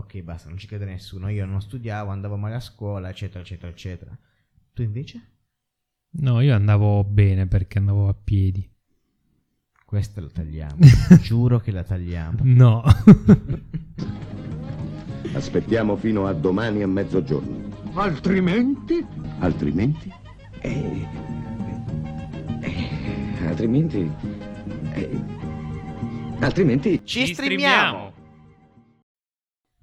ok basta, non ci crede nessuno, io non studiavo, andavo male a scuola, eccetera, eccetera, eccetera. Tu invece? No, io andavo bene perché andavo a piedi. Questa la tagliamo, giuro che la tagliamo. No. Aspettiamo fino a domani a mezzogiorno. Altrimenti? Altrimenti? Eh, eh, altrimenti... eh, altrimenti... Ci streamiamo!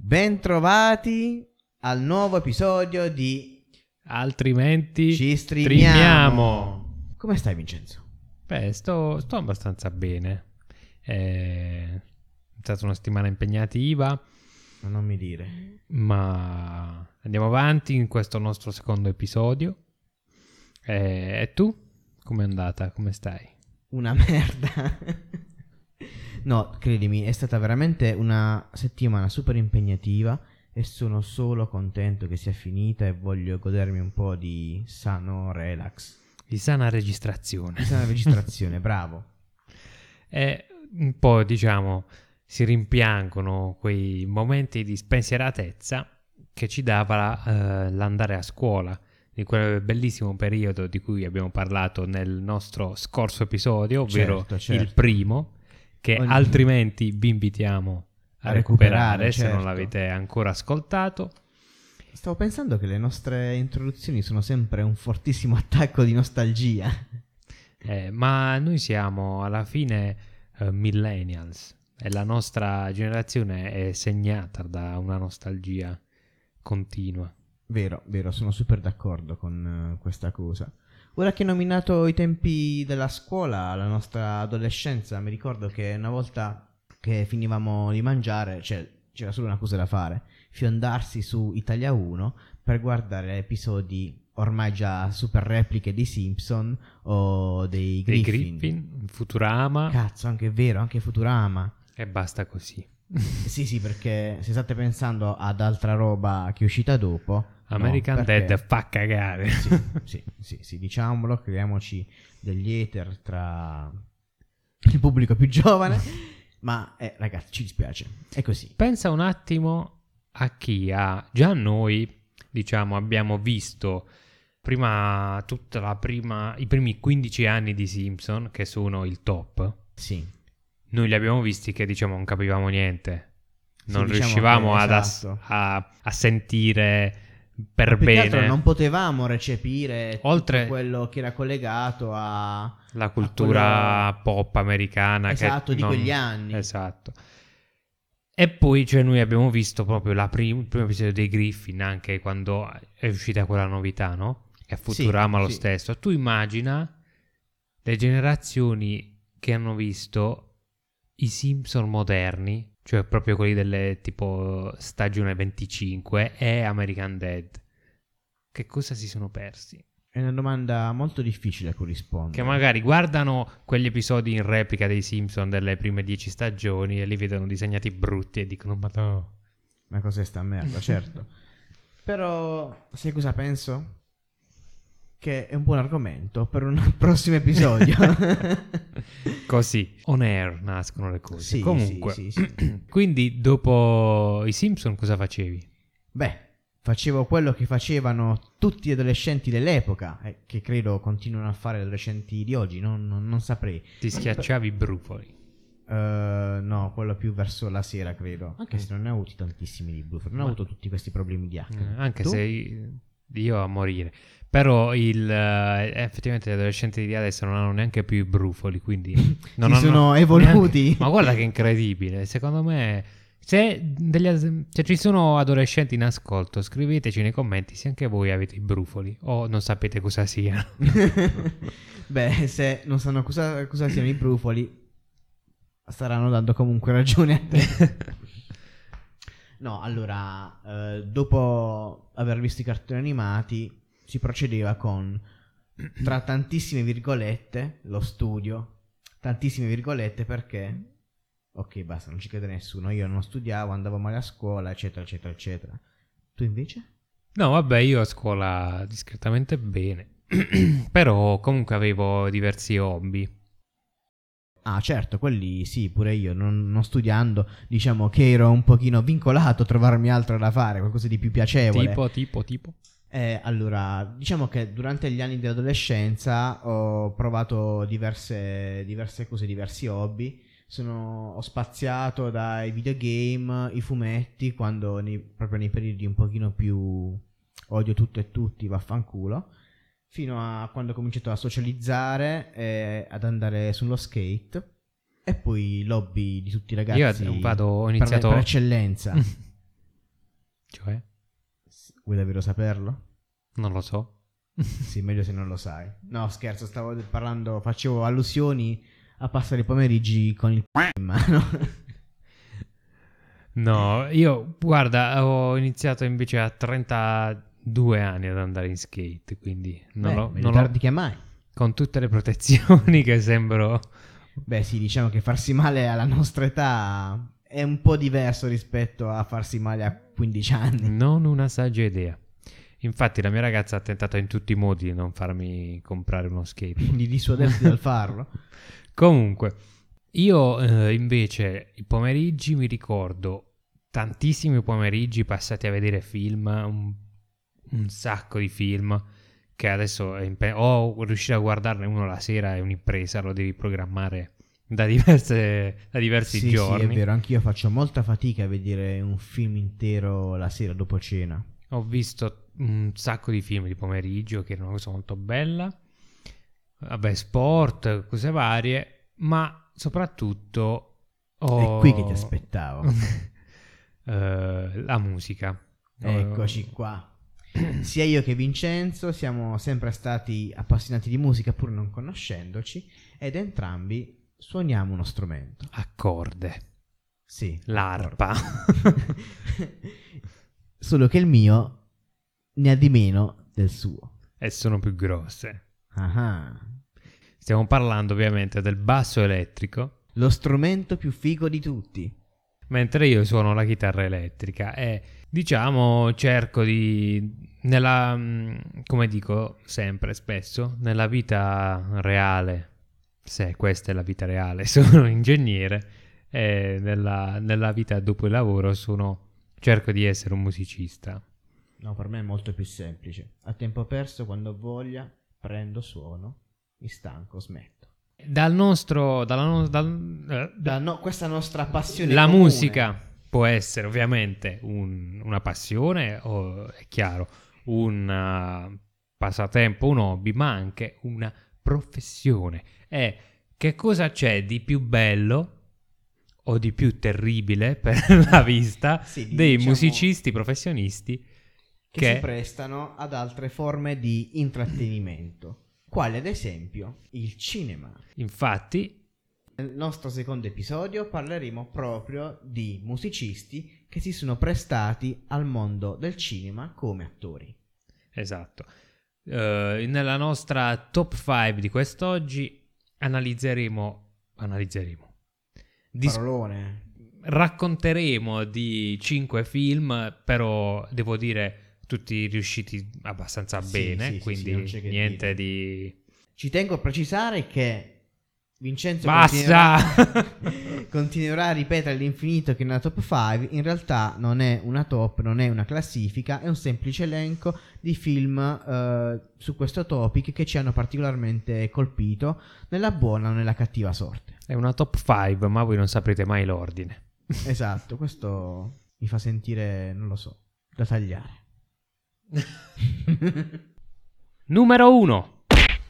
Bentrovati al nuovo episodio di Altrimenti Ci streamiamo. streamiamo. Come stai Vincenzo? Beh, sto, sto abbastanza bene. È stata una settimana impegnativa, Non mi dire. ma andiamo avanti in questo nostro secondo episodio. Eh, E, tu? Com'è andata? Come stai? Una merda. no, credimi, è stata veramente una settimana super impegnativa e sono solo contento che sia finita e voglio godermi un po' di sano relax. Di sana registrazione. Di sana registrazione, bravo. E un po', diciamo, si rimpiangono quei momenti di spensieratezza che ci dava eh, l'andare a scuola, di quel bellissimo periodo di cui abbiamo parlato nel nostro scorso episodio, ovvero Certo, certo. il primo, che Ogni- altrimenti vi invitiamo a, A recuperare, recuperare, se non certo. l'avete ancora ascoltato. Stavo pensando che le nostre introduzioni sono sempre un fortissimo attacco di nostalgia. Eh, ma noi siamo alla fine eh, millennials e la nostra generazione è segnata da una nostalgia continua. Vero, vero, sono super d'accordo con eh, questa cosa. Ora che hai nominato i tempi della scuola, la nostra adolescenza, mi ricordo che una volta che finivamo di mangiare, cioè c'era solo una cosa da fare, fiondarsi su Italia 1 per guardare episodi ormai già super repliche dei Simpson o dei Dei Griffin. Griffin, Futurama Cazzo, anche è vero, anche Futurama. e basta così. Sì, sì, perché se state pensando ad altra roba che è uscita dopo... no, American perché- Dead fa cagare. Sì, sì, sì, sì, diciamolo, creiamoci degli ether tra il pubblico più giovane. Ma, eh, ragazzi, ci dispiace. È così. Pensa un attimo a chi ha già noi, diciamo, abbiamo visto prima tutta la prima i primi 15 anni di Simpson che sono il top. Sì. Noi li abbiamo visti che diciamo non capivamo niente. Sì, Non diciamo riuscivamo che- ad esatto. a, a sentire per bene non potevamo recepire tutto Oltre- quello che era collegato a... la cultura a pop americana. che Esatto, di non- quegli anni. Esatto. E poi cioè, noi abbiamo visto proprio la prim- il primo episodio dei Griffin, anche quando è uscita quella novità, no? E a Futurama Sì, lo sì. stesso. Tu immagina le generazioni che hanno visto i Simpson moderni, cioè proprio quelli delle tipo stagione 25 e American Dead. Che cosa si sono persi? È una domanda molto difficile a cui rispondere. Che magari guardano quegli episodi in replica dei Simpson delle prime dieci stagioni e li vedono disegnati brutti e dicono ma no. Ma cos'è sta merda, certo. Però, sai cosa penso? Che è un buon argomento per un prossimo episodio. Così, on air nascono le cose. Sì, Comunque, sì, sì, quindi dopo i Simpson cosa facevi? Beh, facevo quello che facevano tutti gli adolescenti dell'epoca, e che credo continuano a fare gli adolescenti di oggi, non, non- non saprei. Ti schiacciavi i brufoli. Eh, no, quello più verso la sera, credo. Anche se non ne ho avuti tantissimi di Bluefer, non ho Ma- avuto tutti questi problemi di acne. Eh, anche Tu? se io a morire. Però il, eh, effettivamente gli adolescenti di adesso non hanno neanche più i brufoli, quindi non Si sono evoluti. neanche- Ma guarda che incredibile, secondo me se, degli se ci sono adolescenti in ascolto, scriveteci nei commenti se anche voi avete i brufoli o non sapete cosa siano. Beh, se non sanno cosa, cosa siano i brufoli, staranno dando comunque ragione a te. No, allora, eh, dopo aver visto i cartoni animati, si procedeva con, tra tantissime virgolette, lo studio. Tantissime virgolette perché, ok, basta, non ci crede nessuno. Io non studiavo, andavo male a scuola, eccetera, eccetera, eccetera. Tu invece? No, vabbè, io a scuola discretamente bene. Però comunque avevo diversi hobby. Ah, certo, quelli sì, pure io, non, non studiando, diciamo che ero un pochino vincolato a trovarmi altro da fare, qualcosa di più piacevole. Tipo, tipo, tipo. Eh, allora, diciamo che durante gli anni dell'adolescenza ho provato diverse, diverse cose, diversi hobby. Sono, ho spaziato dai videogame, i fumetti, quando nei- proprio nei periodi un pochino più odio tutto e tutti, vaffanculo, fino a quando ho cominciato a socializzare e ad andare sullo skate. E poi l'hobby di tutti i ragazzi. Io vado, ho per- iniziato... per eccellenza. cioè, Vuoi davvero saperlo? non lo so. Sì, meglio se non lo sai. No, scherzo, stavo parlando, facevo allusioni a passare i pomeriggi con il in mano. No, io guarda, ho iniziato invece a 32 anni ad andare in skate, quindi non Beh, meglio non tardi che mai. con tutte le protezioni che sembro Beh, sì, diciamo che farsi male alla nostra età è un po' diverso rispetto a farsi male a 15 anni. non una saggia idea. Infatti la mia ragazza ha tentato in tutti i modi di non farmi comprare uno skate. Di dissuadersi dal farlo. Comunque, io eh, invece i pomeriggi mi ricordo tantissimi pomeriggi passati a vedere film, un, un sacco di film che adesso è impe- o riuscire a guardarne uno la sera è un'impresa, lo devi programmare da, diverse, da diversi sì, giorni. sì, è vero, anch'io faccio molta fatica a vedere un film intero la sera dopo cena. Ho visto un sacco di film di pomeriggio che erano una cosa molto bella. Vabbè, sport, cose varie, ma soprattutto ho... È qui che ti aspettavo. Eh, la musica. Eccoci qua. Sia io che Vincenzo siamo sempre stati appassionati di musica pur non conoscendoci ed entrambi suoniamo uno strumento. A corde. Sì. L'arpa. Solo che il mio ne ha di meno del suo. e sono più grosse. Ah, Stiamo parlando ovviamente del basso elettrico, lo strumento più figo di tutti. mentre io suono la chitarra elettrica e diciamo cerco di nella mm, come dico sempre spesso nella vita reale se questa è la vita reale sono ingegnere e nella, nella vita dopo il lavoro sono cerco di essere un musicista No, per me è molto più semplice. A tempo perso, quando ho voglia, prendo, suono, mi stanco, smetto. dal nostro dalla no- dal- eh, Da no- questa nostra passione La comune. musica può essere ovviamente un- una passione, o, è chiaro, un uh, passatempo, un hobby, ma anche una professione. E che cosa c'è di più bello o di più terribile per la vista Sì, dei diciamo- musicisti professionisti che, che- si prestano ad altre forme di intrattenimento, quali ad esempio il cinema. Infatti, Nel nostro secondo episodio parleremo proprio di musicisti che si sono prestati al mondo del cinema come attori. esatto, eh, nella nostra top 5 di quest'oggi analizzeremo, analizzeremo, dis- Parolone. racconteremo di 5 film, però devo dire tutti riusciti abbastanza Sì, bene, sì, quindi sì, niente dire. di... Ci tengo a precisare che Vincenzo Basta! continuerà, continuerà a ripetere all'infinito che è una top 5. In realtà non è una top, non è una classifica, è un semplice elenco di film eh, su questo topic che ci hanno particolarmente colpito nella buona o nella cattiva sorte. È una top 5, ma voi non saprete mai l'ordine. Esatto, questo mi fa sentire, non lo so, da tagliare. Numero 1.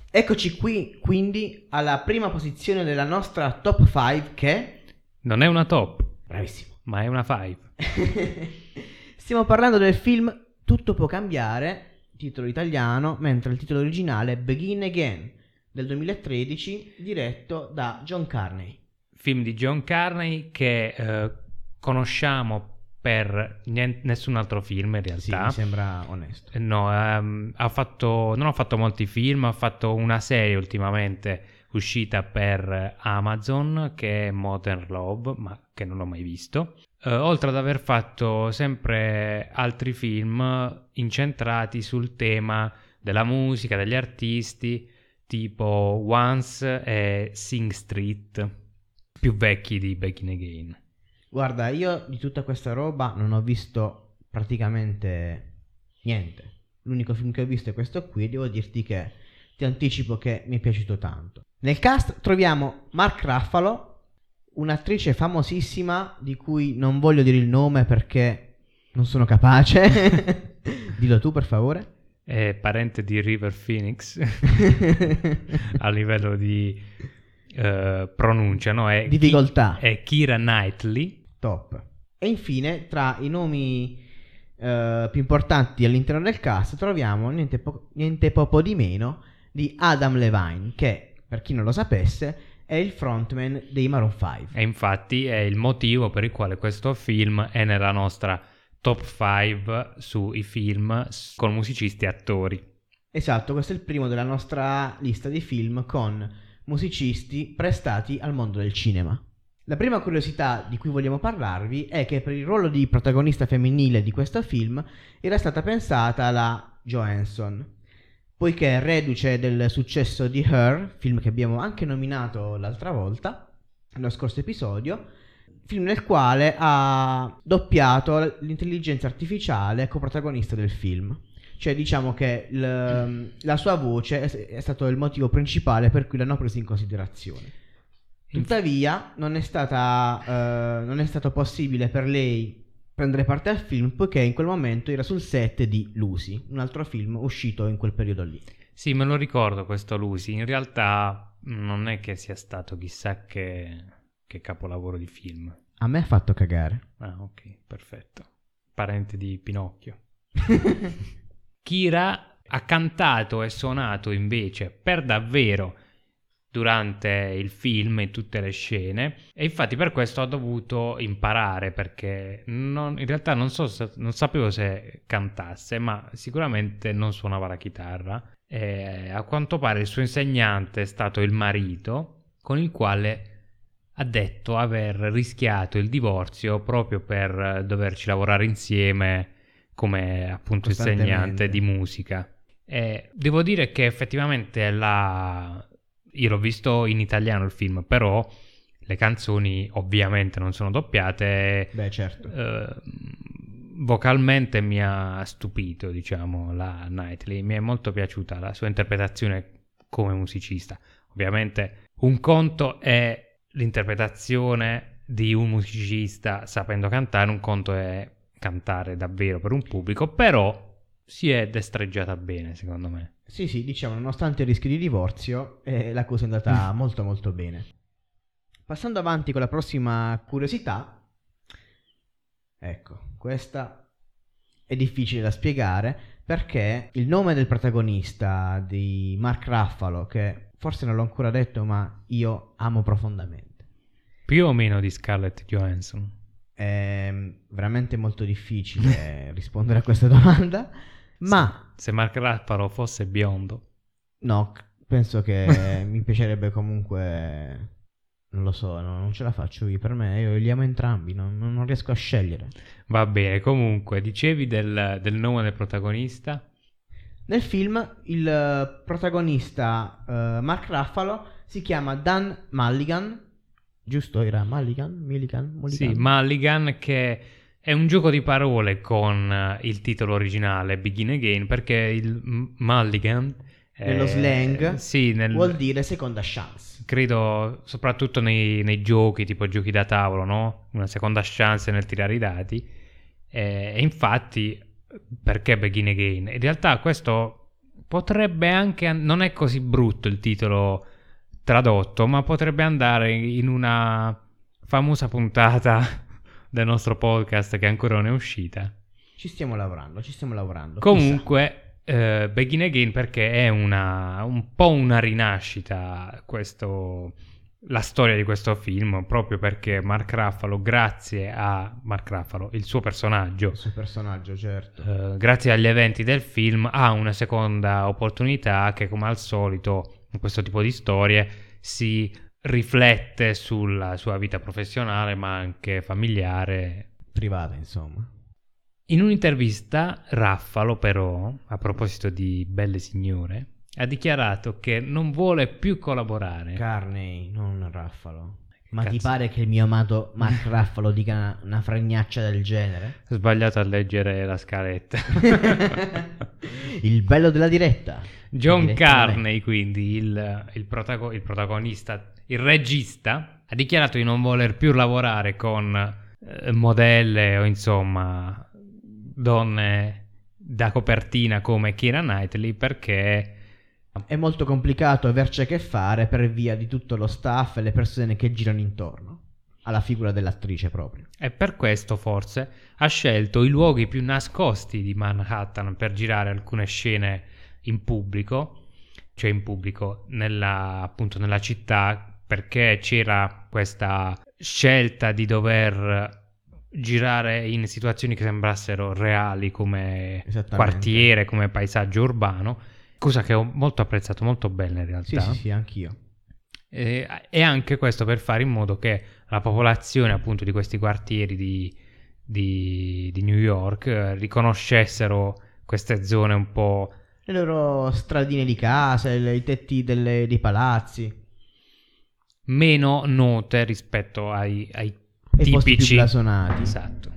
Eccoci qui quindi alla prima posizione della nostra top 5 che... Non è una top, Bravissimo. ma è una 5. Stiamo parlando del film Tutto può cambiare, titolo italiano, mentre il titolo originale è Begin Again del 2013, diretto da John Carney. Film di John Carney che eh, conosciamo per nien- nessun altro film in Sì, realtà. mi sembra onesto. Eh, No, ehm, ha fatto, non ha fatto molti film, ha fatto una serie ultimamente uscita per Amazon che è Modern Love, ma che non ho mai visto. Eh, oltre ad aver fatto sempre altri film incentrati sul tema della musica, degli artisti, tipo Once e Sing Street. più vecchi di Begin Again. Guarda, io di tutta questa roba non ho visto praticamente niente. L'unico film che ho visto è questo qui e devo dirti che ti anticipo che mi è piaciuto tanto. Nel cast troviamo Mark Ruffalo, un'attrice famosissima di cui non voglio dire il nome perché non sono capace. Dillo tu per favore. È parente di River Phoenix a livello di eh, pronuncia, no? È Difficoltà. È Kira Knightley. Top. E infine, tra i nomi eh, più importanti all'interno del cast, troviamo niente, po- niente poco di meno di Adam Levine, che, per chi non lo sapesse, è il frontman dei Maroon 5. E infatti è il motivo per il quale questo film è nella nostra top 5 sui film con musicisti e attori. Esatto, questo è il primo della nostra lista di film con musicisti prestati al mondo del cinema. La prima curiosità di cui vogliamo parlarvi è che per il ruolo di protagonista femminile di questo film era stata pensata la Johansson, poiché reduce del successo di Her, film che abbiamo anche nominato l'altra volta, nello scorso episodio, film nel quale ha doppiato l'intelligenza artificiale coprotagonista del film. Cioè diciamo che l- la sua voce è, è stato il motivo principale per cui l'hanno preso in considerazione. Tuttavia non è, stata, eh, non è stato possibile per lei prendere parte al film poiché in quel momento era sul set di Lucy, un altro film uscito in quel periodo lì. Sì, me lo ricordo questo Lucy. In realtà non è che sia stato chissà che, che capolavoro di film. A me ha fatto cagare. Ah, ok, perfetto. Parente di Pinocchio. Kira ha cantato e suonato invece per davvero durante il film in tutte le scene e infatti per questo ho dovuto imparare perché non- in realtà non, so non sapevo se cantasse ma sicuramente non suonava la chitarra. E a quanto pare il suo insegnante è stato il marito con il quale ha detto aver rischiato il divorzio proprio per doverci lavorare insieme come appunto insegnante di musica. E devo dire che effettivamente la... io l'ho visto in italiano il film, però le canzoni ovviamente non sono doppiate. Beh, certo. eh, vocalmente mi ha stupito, diciamo, la Knightley. Mi è molto piaciuta la sua interpretazione come musicista. Ovviamente un conto è l'interpretazione di un musicista sapendo cantare, un conto è cantare davvero per un pubblico, però si è destreggiata bene, secondo me. Sì, sì, diciamo, nonostante il rischio di divorzio, eh, la cosa è andata molto molto bene. Passando avanti con la prossima curiosità, ecco, questa è difficile da spiegare perché il nome del protagonista di Mark Ruffalo, che forse non l'ho ancora detto, ma io amo profondamente. Più o meno di Scarlett Johansson. È veramente molto difficile rispondere a questa domanda, ma Se Mark Ruffalo fosse biondo. No, penso che mi piacerebbe comunque. Non lo so, no, non ce la faccio io per me. Io li amo entrambi, non, non- riesco a scegliere. Va bene, comunque, dicevi del, del nome del protagonista? Nel film il protagonista eh, Mark Ruffalo si chiama Dan Mulligan. Giusto? Era Mulligan? Milligan? Mulligan? Sì, Mulligan che è un gioco di parole con eh, il titolo originale Begin Again perché il Mulligan Nello eh, slang sì, nel- Vuol dire seconda chance. credo soprattutto nei, nei giochi tipo giochi da tavolo, no? Una seconda chance nel tirare i dati. Eh, E, infatti, perché Begin Again? In realtà questo potrebbe anche, non è così brutto il titolo tradotto, ma potrebbe andare in una famosa puntata del nostro podcast che ancora non è uscita. Ci stiamo lavorando, ci stiamo lavorando. Comunque, eh, Begin Again perché è una, un po' una rinascita questo, la storia di questo film, proprio perché Mark Ruffalo, grazie a Mark Ruffalo, il suo personaggio, Il suo personaggio, certo. eh, grazie agli eventi del film, ha una seconda opportunità che come al solito in questo tipo di storie si riflette sulla sua vita professionale ma anche familiare Privata, insomma. in un'intervista, Raffalo, però, a proposito di Belle Signore, ha dichiarato che non vuole più collaborare. Carney, non Raffalo. Ma ti Cazzo. pare che il mio amato Mark Ruffalo dica una, una fregnaccia del genere? Ho sbagliato a leggere la scaletta. il bello della diretta. John. Carney, quindi il, il protago- il protagonista, il regista, ha dichiarato di non voler più lavorare con eh, modelle o insomma donne da copertina come Kira Knightley perché È molto complicato averci a che fare per via di tutto lo staff e le persone che girano intorno alla figura dell'attrice proprio. E per questo forse ha scelto i luoghi più nascosti di Manhattan per girare alcune scene in pubblico, cioè in pubblico nella, appunto nella città, perché c'era questa scelta di dover girare in situazioni che sembrassero reali come quartiere, come paesaggio urbano, cosa che ho molto apprezzato, molto bella in realtà. Sì, sì, sì, anch'io. E, e anche questo per fare in modo che la popolazione appunto di questi quartieri di, di- di New York eh, riconoscessero queste zone un po' Le loro stradine di casa, le- i tetti delle- dei palazzi, meno note rispetto ai, ai e tipici blasonati. esatto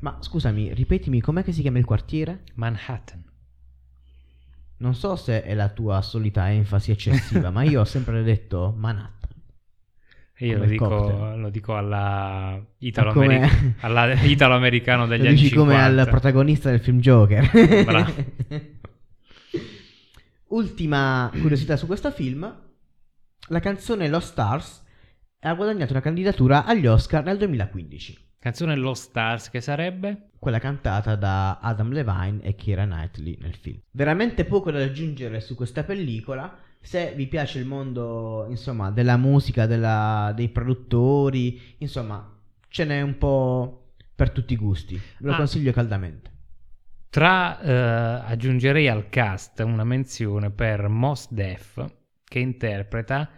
Ma scusami, ripetimi, com'è che si chiama il quartiere? Manhattan Non so se è la tua solita enfasi eccessiva, ma io ho sempre detto Manhattan. io lo dico, lo dico alla italo-americ- alla italo-americano degli Lo anni dici 50 come al protagonista del film Joker. Bravo. Ultima curiosità su questo film. La canzone Lost Stars ha guadagnato una candidatura agli Oscar nel 2015. canzone Lost Stars che sarebbe Quella cantata da Adam Levine e Keira Knightley nel film. Veramente poco da aggiungere su questa pellicola. Se vi piace il mondo, insomma, della musica, della- dei produttori, insomma, ce n'è un po' per tutti i gusti. Ve lo Ah. consiglio caldamente. Tra eh, aggiungerei al cast una menzione per Mos Def che interpreta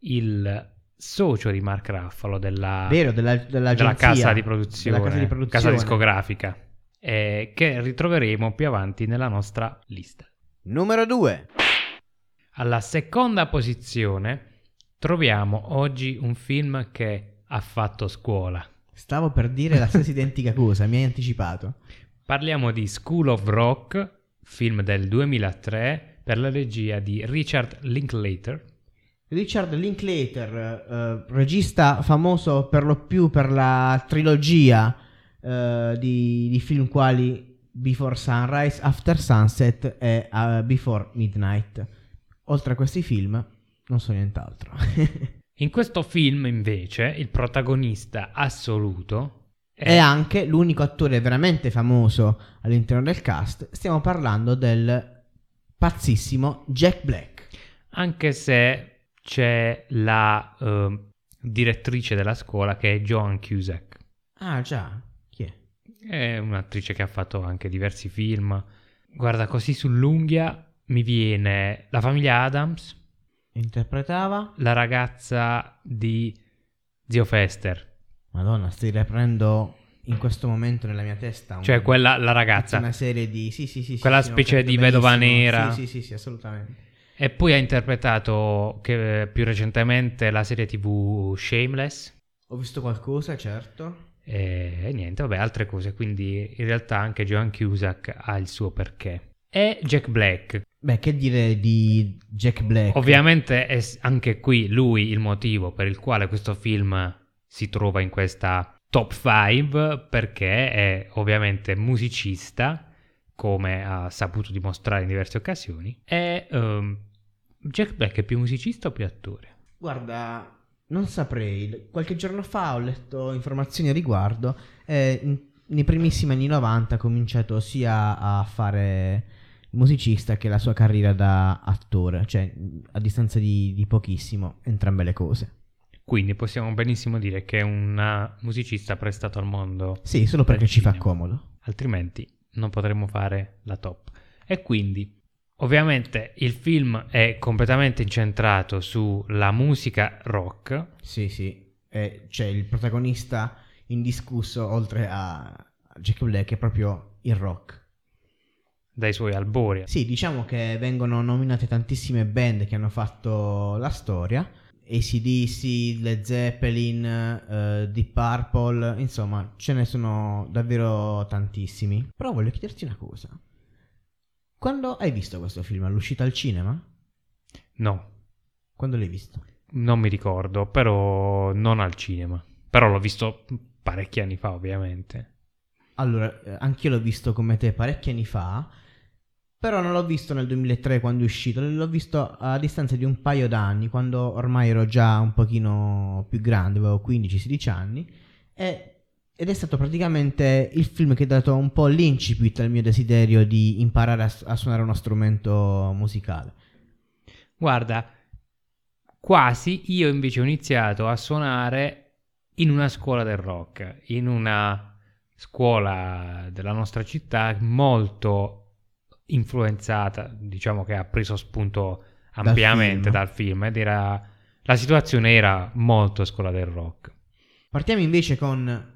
il socio di Mark Ruffalo della, Vero, della, della casa di produzione, della casa di produzione. casa discografica, eh, che ritroveremo più avanti nella nostra lista. Numero 2. Alla seconda posizione troviamo oggi un film che ha fatto scuola. Stavo per dire la stessa identica cosa, mi hai anticipato. Parliamo di School of Rock, film del 2003 per la regia di Richard Linklater. Richard Linklater, eh, regista famoso per lo più per la trilogia eh, di, di film quali Before Sunrise, After Sunset e eh, Before Midnight. Oltre a questi film, non so nient'altro. In questo film, invece, il protagonista assoluto è anche l'unico attore veramente famoso all'interno del cast. Stiamo parlando del pazzissimo Jack Black. anche se c'è la eh, direttrice della scuola che è Joan Cusack. Ah, già. Chi è? È un'attrice che ha fatto anche diversi film. Guarda, così sull'unghia mi viene la famiglia Adams, Interpretava? la ragazza di Zio Fester, Madonna, stai riaprendo in questo momento nella mia testa. un- cioè quella, la ragazza. Una serie di. Sì, sì, sì. Quella sì, specie di vedova nera. Sì, sì, sì, sì, assolutamente. E poi ha interpretato che, più recentemente la serie TV Shameless. Ho visto qualcosa, certo. E, e niente, vabbè, altre cose. Quindi in realtà anche Joan Cusack ha il suo perché. E Jack Black. Beh, che dire di Jack Black? Ovviamente è anche qui lui il motivo per il quale questo film si trova in questa top 5 perché è ovviamente musicista come ha saputo dimostrare in diverse occasioni e ehm, Jack Black è più musicista o più attore? Guarda, non saprei. Qualche giorno fa ho letto informazioni a riguardo. E in- nei primissimi anni 90 ha cominciato sia a fare musicista che la sua carriera da attore. Cioè, a distanza di, di pochissimo, entrambe le cose. Quindi possiamo benissimo dire che è un musicista prestato al mondo, Sì, solo perché ci fa comodo. altrimenti non potremmo fare la top. E quindi, ovviamente, il film è completamente incentrato sulla musica rock, Sì, sì. E c'è il protagonista indiscusso, oltre a Jack Black, è proprio il rock. dai suoi albori. Sì, diciamo che vengono nominate tantissime band che hanno fatto la storia. ACDC, Led Zeppelin, eh, Deep Purple, insomma, ce ne sono davvero tantissimi. Però voglio chiederti una cosa. Quando hai visto questo film? All'uscita al cinema? No, Quando l'hai visto? non mi ricordo, però non al cinema. Però l'ho visto parecchi anni fa, ovviamente. Allora, eh, anch'io l'ho visto come te parecchi anni fa, però non l'ho visto nel 2003 quando è uscito, l'ho visto a distanza di un paio d'anni, quando ormai ero già un pochino più grande, avevo 15-16 anni, e- ed è stato praticamente il film che ha dato un po' l'incipit al mio desiderio di imparare a, a suonare uno strumento musicale. Guarda, quasi io invece ho iniziato a suonare in una scuola del rock, in una scuola della nostra città molto influenzata, diciamo che ha preso spunto Dal ampiamente film. dal film ed era la situazione era molto scuola del rock. Partiamo invece con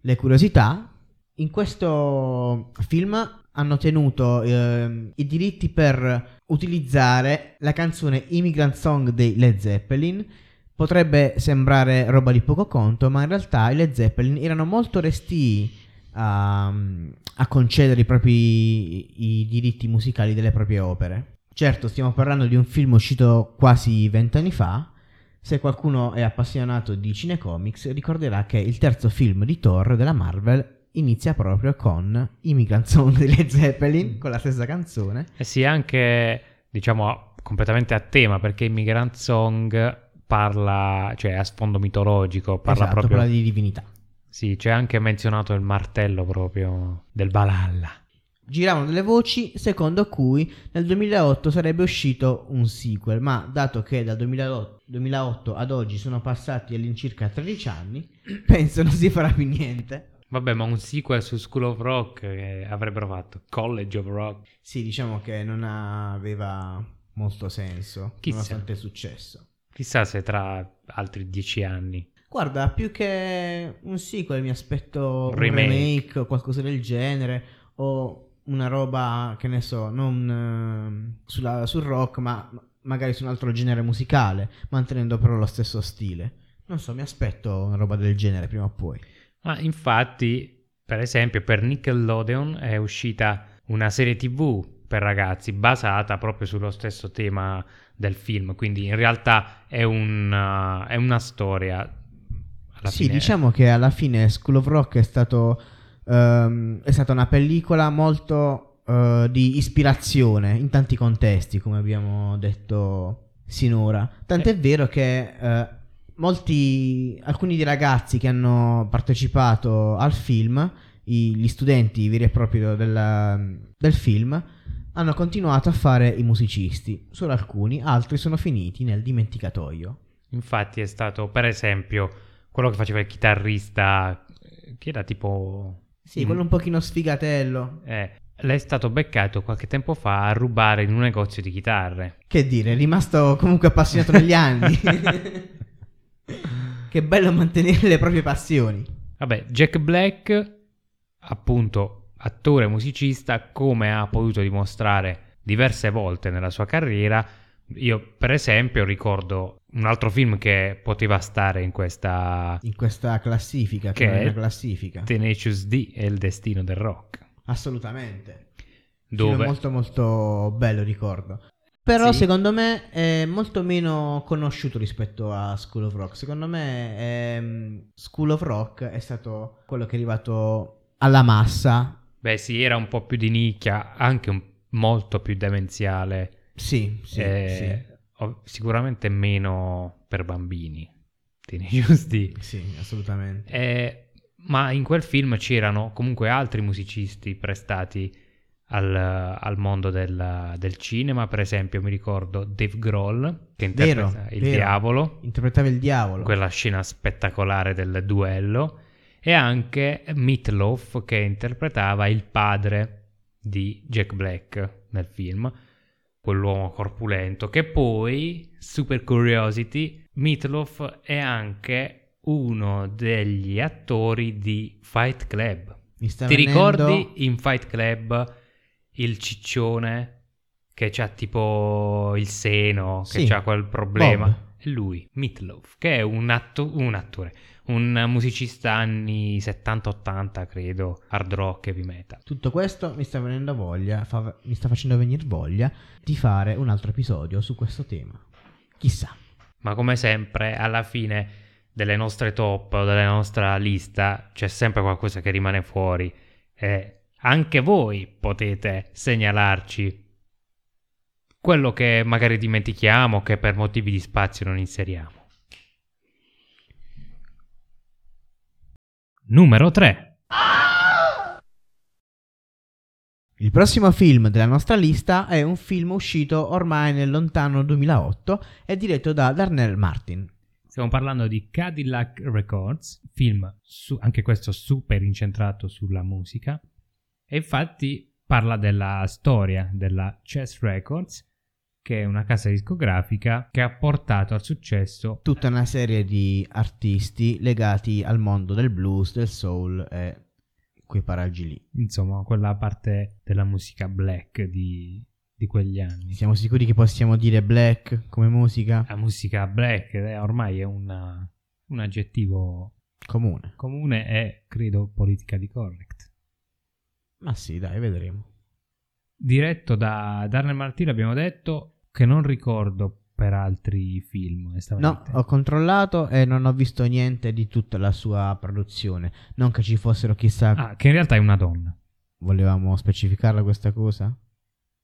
le curiosità. In questo film hanno tenuto ehm, i diritti per utilizzare la canzone Immigrant Song dei Led Zeppelin. Potrebbe sembrare roba di poco conto, ma in realtà i Led Zeppelin erano molto restii a, a concedere i propri i diritti musicali delle proprie opere. Certo, stiamo parlando di un film uscito quasi vent'anni fa. Se qualcuno è appassionato di cinecomics, ricorderà che il terzo film di Thor della Marvel inizia proprio con Immigrant Song dei Led Zeppelin, con la stessa canzone. E sì, anche diciamo completamente a tema perché Immigrant Song parla, cioè a sfondo mitologico, parla esatto, proprio parla di divinità. Sì, c'è anche menzionato il martello proprio del Valhalla. Giravano delle voci secondo cui nel 2008 sarebbe uscito un sequel, ma dato che dal 2008, 2008 ad oggi sono passati all'incirca 13 anni, penso non si farà più niente. Vabbè, ma un sequel su School of Rock che avrebbero fatto College of Rock. Sì, diciamo che non aveva molto senso, Chissà. nonostante il successo. Chissà se tra altri dieci anni. Guarda, più che un sequel mi aspetto un Remake. remake o qualcosa del genere o una roba che ne so, non ehm, sulla- sul rock, ma magari su un altro genere musicale, mantenendo però lo stesso stile. Non so, mi aspetto una roba del genere prima o poi. Ma infatti, per esempio, per Nickelodeon è uscita una serie TV per ragazzi basata proprio sullo stesso tema del film. Quindi in realtà è, un, uh, è una storia. Alla sì, fine. diciamo che alla fine School of Rock è stato ehm, è stata una pellicola molto eh, di ispirazione in tanti contesti, come abbiamo detto sinora. Tant'è Eh. vero che eh, molti alcuni dei ragazzi che hanno partecipato al film, i- gli studenti veri e propri della- del film, hanno continuato a fare i musicisti. Solo alcuni, altri sono finiti nel dimenticatoio. Infatti è stato, per esempio, quello che faceva il chitarrista, eh, che era tipo... Sì, quello un pochino sfigatello. Eh, l'è stato beccato qualche tempo fa a rubare in un negozio di chitarre. Che dire, è rimasto comunque appassionato negli anni. che bello mantenere le proprie passioni. Vabbè, Jack Black, appunto attore musicista, come ha potuto dimostrare diverse volte nella sua carriera, io per esempio ricordo un altro film che poteva stare in questa In questa classifica, Che è classifica. Tenacious D e il destino del rock, Assolutamente. dove Film molto molto bello, ricordo. Però Sì. secondo me è molto meno conosciuto rispetto a School of Rock. Secondo me ehm, School of Rock è stato quello che è arrivato alla massa. beh sì, era un po' più di nicchia, anche un- molto più demenziale, Sì, sì, eh, ov- sicuramente meno per bambini. Tenacious D. sì. Assolutamente. Eh, ma in quel film c'erano comunque altri musicisti prestati al, al mondo del, del cinema. Per esempio, mi ricordo Dave Grohl che Vero, interpreta il vero. diavolo, Interpretava il diavolo. quella scena spettacolare del duello, e anche Meatloaf che interpretava il padre di Jack Black nel film. Quell'uomo corpulento che poi, super curiosity, Meatloaf è anche uno degli attori di Fight Club. Ti venendo- ricordi in Fight Club il ciccione che c'ha tipo il seno, che Sì, c'ha quel problema? Bob. È lui, Meatloaf, che è un, atto- un attore, un musicista anni 70-80, credo, hard rock, heavy metal. Tutto questo mi sta venendo voglia, fa- mi sta facendo venire voglia di fare un altro episodio su questo tema. Chissà. Ma come sempre, alla fine delle nostre top o della nostra lista c'è sempre qualcosa che rimane fuori e anche voi potete segnalarci quello che magari dimentichiamo, che per motivi di spazio non inseriamo. Numero 3. Il prossimo film della nostra lista è un film uscito ormai nel lontano 2008 e diretto da Darnell Martin. Stiamo parlando di Cadillac Records, film su- anche questo super incentrato sulla musica. E infatti parla della storia della Chess Records, che è una casa discografica che ha portato al successo Tutta una serie di artisti legati al mondo del blues, del soul e quei paraggi lì. insomma, quella parte della musica black di, di quegli anni. Siamo sicuri che possiamo dire black come musica? La musica black eh, ormai è una- un aggettivo Comune. comune e credo politically correct. Ma sì, dai, vedremo. Diretto da Darnell Martino abbiamo detto che non ricordo per altri film, No, ho controllato e non ho visto niente di tutta la sua produzione. Non che ci fossero chissà... Ah, che in realtà è una donna. Volevamo specificarla questa cosa?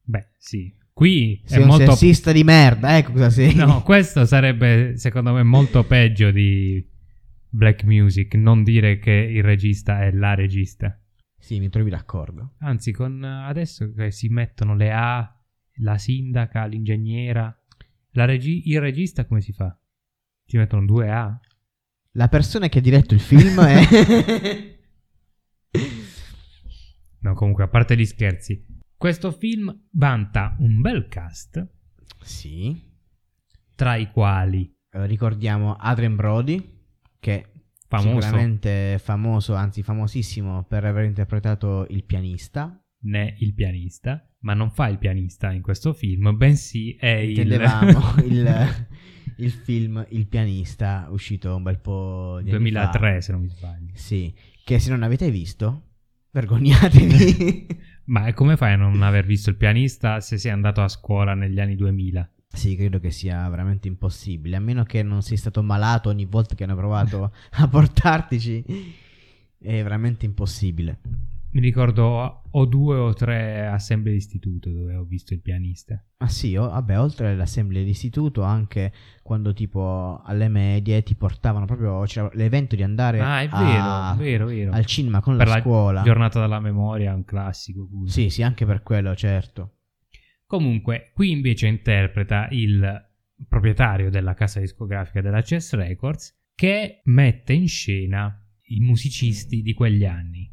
Beh, sì. Qui Sei è un molto sessista di merda, ecco cosa sei. No, questo sarebbe secondo me molto peggio di Black Music, non dire che il regista è la regista. Sì, mi trovi d'accordo. Anzi, con adesso che si mettono le A, la sindaca, l'ingegnera, regi- il regista come si fa? Ci mettono due A? La persona che ha diretto il film è... No, comunque, a parte gli scherzi, questo film vanta un bel cast, sì. tra i quali Eh, ricordiamo Adrian Brody, che famoso sicuramente famoso, anzi famosissimo per aver interpretato il pianista. Né il pianista, ma non fa il pianista in questo film, bensì è il... Intendevamo il, il film Il pianista, uscito un bel po' di anni 2003 fa. se non mi sbaglio. Sì, che se non avete visto, vergognatevi. Ma come fai a non aver visto il pianista se sei andato a scuola negli anni 2000? sì, credo che sia veramente impossibile, a meno che non sei stato malato ogni volta che hanno provato a portartici. È veramente impossibile. Mi ricordo o due o tre assemblee d'istituto dove ho visto il pianista. Ma sì, o- vabbè, oltre all'assemblea d'istituto, anche quando tipo alle medie ti portavano proprio, c'era l'evento di andare Ah, è a- vero, vero, vero. al cinema con per la, la scuola. giornata della memoria, un classico. pure. Sì, sì, anche per quello, certo. Comunque, qui invece interpreta il proprietario della casa discografica della Chess Records che mette in scena i musicisti di quegli anni.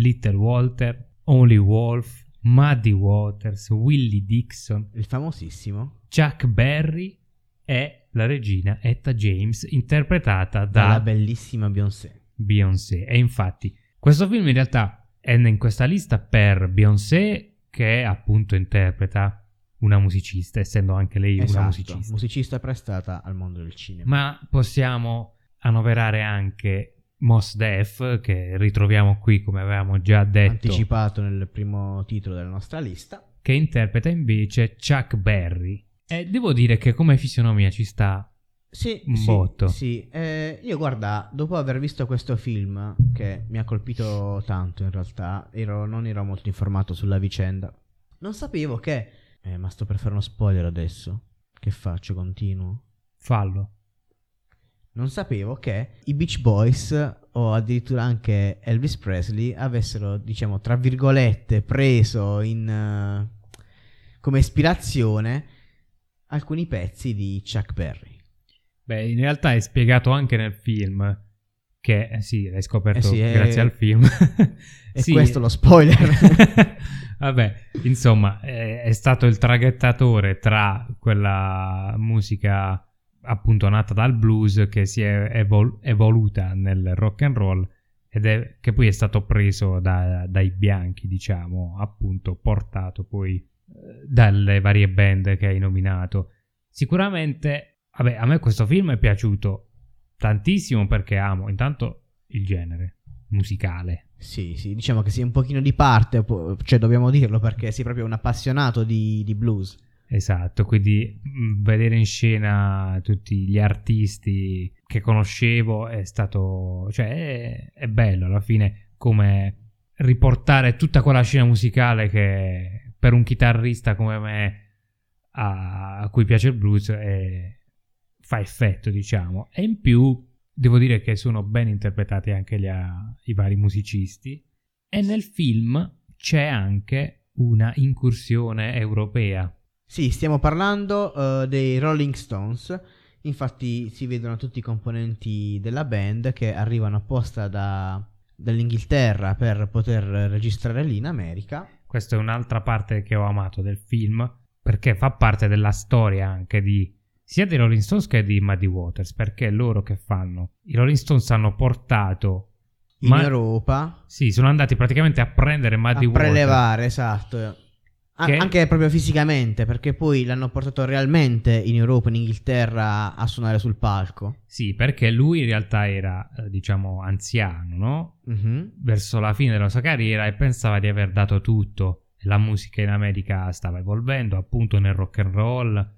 Little Walter, Only Wolf, Muddy Waters, Willie Dixon, Il famosissimo Chuck Berry e la regina Etta James interpretata dalla da bellissima Beyoncé. Beyoncé. E infatti, questo film in realtà è in questa lista per Beyoncé, che appunto interpreta una musicista, essendo anche lei una Esatto, musicista. musicista prestata al mondo del cinema. Ma possiamo annoverare anche Mos Def, che ritroviamo qui, come avevamo già detto, Anticipato nel primo titolo della nostra lista. che interpreta invece Chuck Berry. E devo dire che come fisionomia ci sta Sì, Un sì, botto. Sì, Eh, io guarda, dopo aver visto questo film, che mi ha colpito tanto in realtà, ero- non ero molto informato sulla vicenda. Non sapevo che... Eh, ma sto per fare uno spoiler adesso. Che faccio? Continuo. fallo. Non sapevo che i Beach Boys o addirittura anche Elvis Presley avessero, diciamo, tra virgolette, preso in, eh, come ispirazione alcuni pezzi di Chuck Berry. Beh, in realtà è spiegato anche nel film. Che eh, sì, l'hai scoperto Eh sì, è- grazie al film. E Sì. questo lo spoiler. Vabbè, insomma, è, è stato il traghettatore tra quella musica appunto nata dal blues che si è evol- evoluta nel rock and roll ed è che poi è stato preso da- dai bianchi, diciamo, appunto portato poi eh, dalle varie band che hai nominato. Sicuramente Vabbè, a me questo film è piaciuto tantissimo perché amo intanto il genere musicale. Sì, sì, diciamo che sia un pochino di parte, cioè dobbiamo dirlo perché sei proprio un appassionato di, di blues. Esatto, quindi mh, vedere in scena tutti gli artisti che conoscevo è stato, cioè è, è bello alla fine come riportare tutta quella scena musicale che per un chitarrista come me a, a cui piace il blues è- fa effetto, diciamo. E in più devo dire che sono ben interpretati anche gli, a- i vari musicisti. E nel film c'è anche una incursione europea. Sì, stiamo parlando eh, dei Rolling Stones. Infatti si vedono tutti i componenti della band che arrivano apposta da- dall'Inghilterra per poter registrare lì in America. Questa è un'altra parte che ho amato del film, perché fa parte della storia anche di sia dei Rolling Stones che di Muddy Waters, perché loro che fanno? I Rolling Stones hanno portato In Ma- Europa Sì, sono andati praticamente a prendere Muddy a Waters. prelevare, esatto. Che- Anche proprio fisicamente, perché poi l'hanno portato realmente in Europa, in Inghilterra, a suonare sul palco. Sì, perché lui in realtà era, eh, diciamo, anziano, no? Mhm. Verso la fine della sua carriera e pensava di aver dato tutto. La musica in America stava evolvendo, appunto nel rock and roll,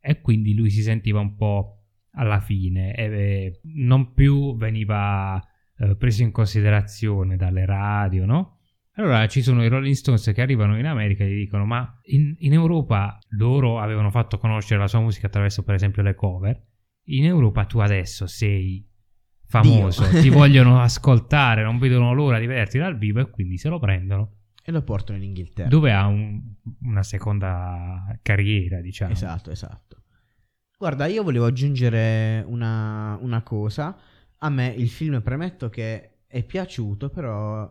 e quindi lui si sentiva un po' alla fine e non più veniva eh, preso in considerazione dalle radio, no? Allora ci sono i Rolling Stones che arrivano in America e gli dicono: Ma in, in Europa loro avevano fatto conoscere la sua musica attraverso, per esempio, le cover. In Europa tu adesso sei famoso, ti vogliono ascoltare, non vedono l'ora di vederti dal vivo e quindi se lo prendono. E lo portano in Inghilterra. Dove ha un- una seconda carriera, diciamo. Esatto, esatto. Guarda, io volevo aggiungere una, una cosa. A me il film premetto che è piaciuto, però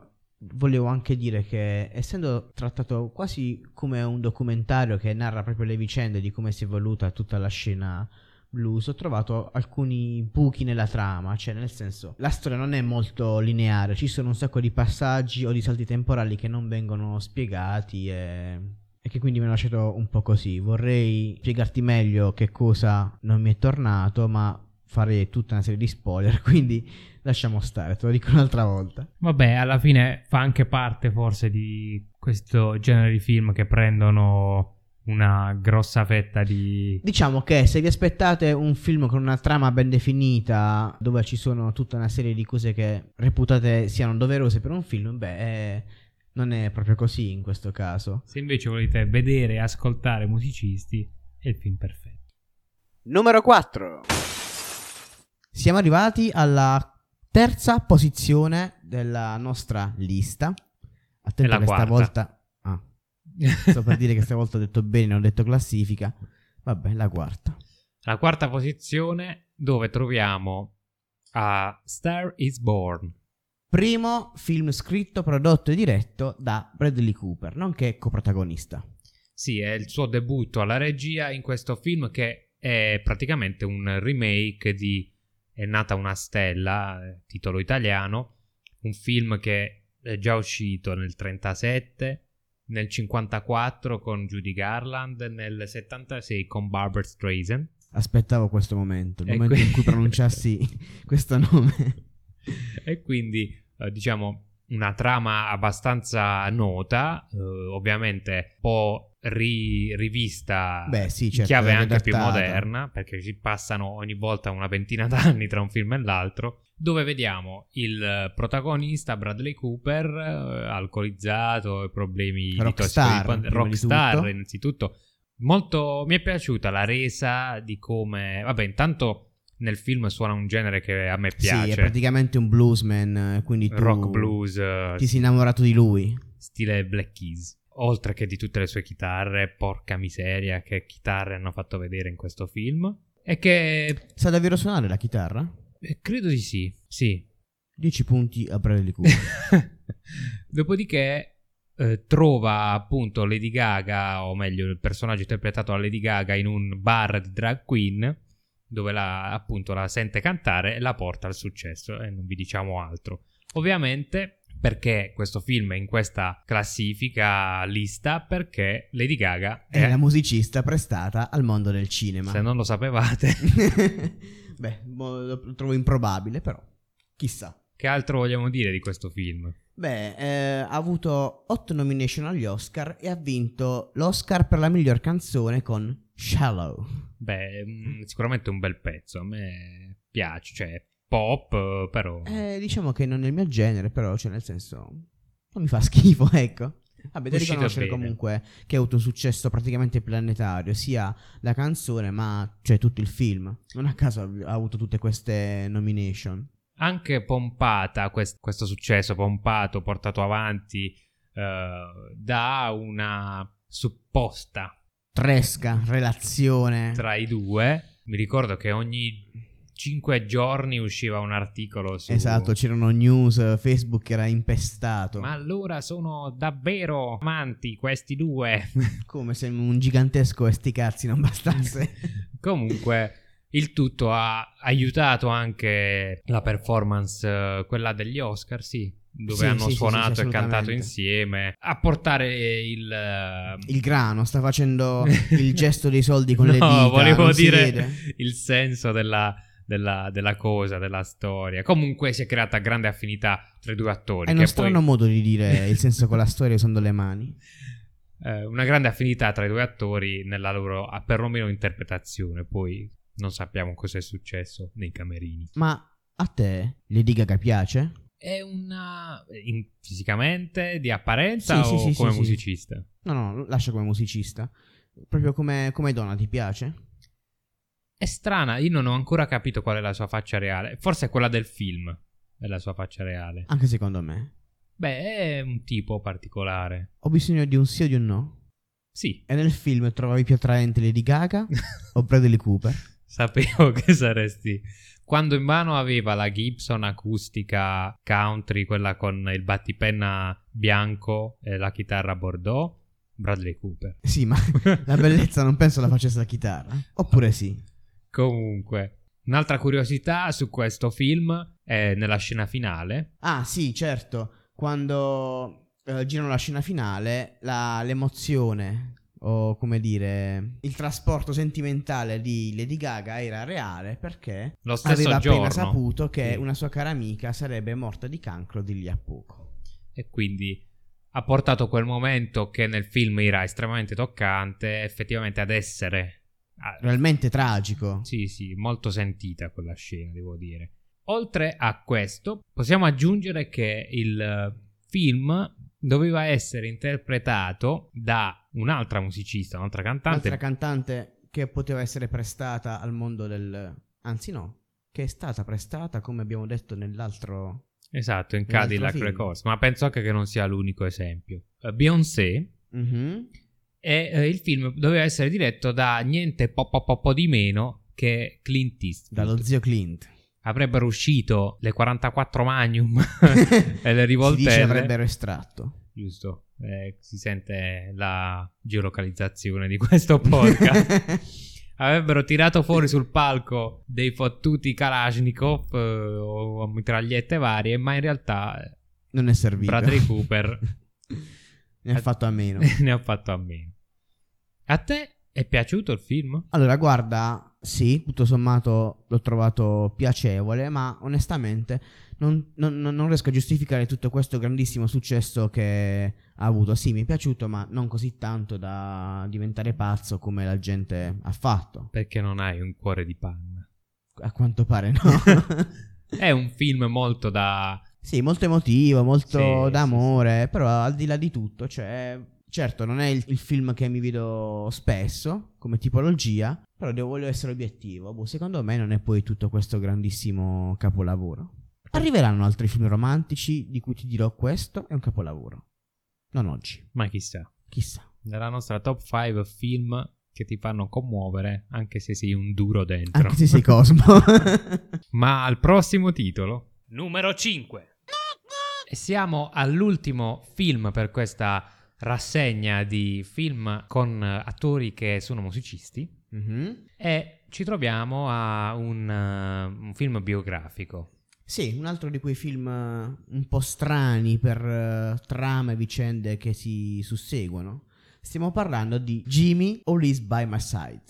volevo anche dire che essendo trattato quasi come un documentario che narra proprio le vicende di come si è evoluta tutta la scena blues, ho trovato alcuni buchi nella trama, cioè nel senso la storia non è molto lineare, ci sono un sacco di passaggi o di salti temporali che non vengono spiegati e, e che quindi mi hanno lasciato un po' così. Vorrei spiegarti meglio che cosa non mi è tornato, ma farei tutta una serie di spoiler, quindi lasciamo stare, te lo dico un'altra volta. Vabbè, alla fine fa anche parte forse di questo genere di film che prendono una grossa fetta di... Diciamo che se vi aspettate un film con una trama ben definita, dove ci sono tutta una serie di cose che reputate siano doverose per un film, beh, eh, non è proprio così in questo caso. Se invece volete vedere e ascoltare musicisti, è il film perfetto. Numero 4. Siamo arrivati alla terza posizione della nostra lista. Attento che quarta. stavolta... Ah, sto per dire che stavolta ho detto bene, non ho detto classifica. Vabbè, la quarta. La quarta posizione dove troviamo a Star is Born. Primo film scritto, prodotto e diretto da Bradley Cooper, nonché coprotagonista. Sì, è il suo debutto alla regia in questo film che è praticamente un remake di È nata una stella, eh, titolo italiano, un film che è già uscito nel 37, nel 54 con Judy Garland, nel 76 con Barbara Streisand. Aspettavo questo momento, il E momento qui- in cui pronunciassi questo nome. e quindi eh, diciamo una trama abbastanza nota, eh, ovviamente un po' ri- rivista Beh, sì, in certo, chiave anche più moderna, perché ci passano ogni volta una ventina d'anni tra un film e l'altro, dove vediamo il eh, protagonista Bradley Cooper eh, alcolizzato, problemi Rockstar, di di rockstar tutto. innanzitutto. Molto mi è piaciuta la resa di come, vabbè, intanto nel film suona un genere che a me piace. Sì, è praticamente un bluesman, eh, quindi tu rock blues eh, ti sei innamorato di lui. stile Black Keys oltre che di tutte le sue chitarre porca miseria che chitarre hanno fatto vedere in questo film e che Sa davvero suonare la chitarra? eh, credo di sì sì 10 punti a Bradley Cooper. dopodiché eh, trova appunto Lady Gaga o meglio il personaggio interpretato da Lady Gaga in un bar di drag queen dove la, appunto la sente cantare e la porta al successo e non vi diciamo altro ovviamente Perché questo film è in questa classifica lista? Perché Lady Gaga È la musicista prestata al mondo del cinema. se non lo sapevate, Beh, lo trovo improbabile, però. Chissà. che altro vogliamo dire di questo film? Beh, eh, ha avuto 8 nomination agli Oscar e ha vinto l'Oscar per la miglior canzone con Shallow. Beh, mm, sicuramente un bel pezzo, a me piace, cioè pop, eh, però... Eh, diciamo che non è il mio genere, però, cioè, nel senso, non mi fa schifo, ecco. Vabbè, Uscito riconoscere comunque che ha avuto un successo praticamente planetario, sia la canzone, ma cioè tutto il film. Non a caso ha ha avuto tutte queste nomination. anche pompata quest- questo successo, pompato, portato avanti eh, da una supposta Tresca, relazione. tra i due. Mi ricordo che ogni cinque giorni usciva un articolo su... Esatto, c'erano news, Facebook era impestato. Ma allora sono davvero amanti questi due? Come se un gigantesco e sti cazzi non bastasse. Comunque, il tutto ha aiutato anche la performance, eh, quella degli Oscar, sì, dove Sì, hanno sì, suonato sì, e cantato insieme, a portare il... eh, Il grano sta facendo il gesto dei soldi con le No, dita. volevo dire il senso della, della- della cosa, della storia. Comunque si è creata grande affinità tra i due attori. È uno strano poi- modo di dire il senso con la storia usando le mani. eh, una grande affinità tra i due attori nella loro perlomeno interpretazione. Poi non sappiamo cosa è successo nei camerini. Ma a te Lady Gaga piace? È una. in- fisicamente, di apparenza Sì, o sì, sì, come musicista? No, no, lascia come musicista. Proprio come, come donna ti piace? È strana, io non ho ancora capito qual è la sua faccia reale. Forse è quella del film. È la sua faccia reale. Anche secondo me. Beh, è un tipo particolare. Ho bisogno di un sì o di un no. Sì, E nel film trovavi più attraente Lady Gaga o Bradley Cooper? sapevo che saresti. Quando in mano aveva la Gibson acustica country, quella con il battipenna bianco e la chitarra Bordeaux, Bradley Cooper. Sì, ma la bellezza non penso la facesse la chitarra. Oppure sì. Comunque, un'altra curiosità su questo film è nella scena finale. Ah, sì, certo. Quando eh, girano la scena finale, la- l'emozione o come dire, il trasporto sentimentale di Lady Gaga era reale perché Lo stesso aveva giorno. appena saputo che Sì. una sua cara amica sarebbe morta di cancro di lì a poco. E quindi ha portato quel momento che nel film era estremamente toccante, effettivamente ad essere... Realmente tragico. Sì, sì, molto sentita quella scena, devo dire. Oltre a questo, possiamo aggiungere che il eh, film doveva essere interpretato da un'altra musicista, un'altra cantante. Un'altra cantante che poteva essere prestata al mondo del... Anzi no, che è stata prestata come abbiamo detto nell'altro... esatto, in Cadillac. Records, ma penso anche che non sia l'unico esempio. Eh, Beyoncé Mhm. E eh, il film doveva essere diretto da niente po, po, po- po di meno che Clint Eastwood. Dallo zio Clint. Avrebbero uscito le 44 Magnum e le si rivoltelle. dice avrebbero estratto. Giusto, eh, si sente la geolocalizzazione di questo podcast. Avrebbero tirato fuori sul palco dei fottuti Kalashnikov eh, o mitragliette varie, ma in realtà eh, non è servito. Bradley Cooper ne ha fatto a meno. ne ha fatto a meno. A te è piaciuto il film? Allora, guarda, sì, tutto sommato l'ho trovato piacevole, ma onestamente non, non- non- riesco a giustificare tutto questo grandissimo successo che ha avuto. Sì, mi è piaciuto, ma non così tanto da diventare pazzo come la gente ha fatto. Perché non hai un cuore di panna. A quanto pare no. È un film molto da... sì, molto emotivo, molto Sì, d'amore, però al di là di tutto, cioè... Certo, non è il, il film che mi vedo spesso come tipologia, però devo voglio essere obiettivo. Boh, secondo me non è poi tutto questo grandissimo capolavoro. Arriveranno altri film romantici di cui ti dirò questo è un capolavoro. Non oggi, Ma chissà. chissà. Nella nostra top 5 film che ti fanno commuovere anche se sei un duro dentro. Anche se sei Cosmo. Ma al prossimo titolo, numero 5. E siamo all'ultimo film per questa rassegna di film con attori che sono musicisti Mhm. e ci troviamo a un, eh, un film biografico. Sì, un altro di quei film eh, un po' strani per eh, trame e vicende che si susseguono. Stiamo parlando di Jimmy Always By My Side,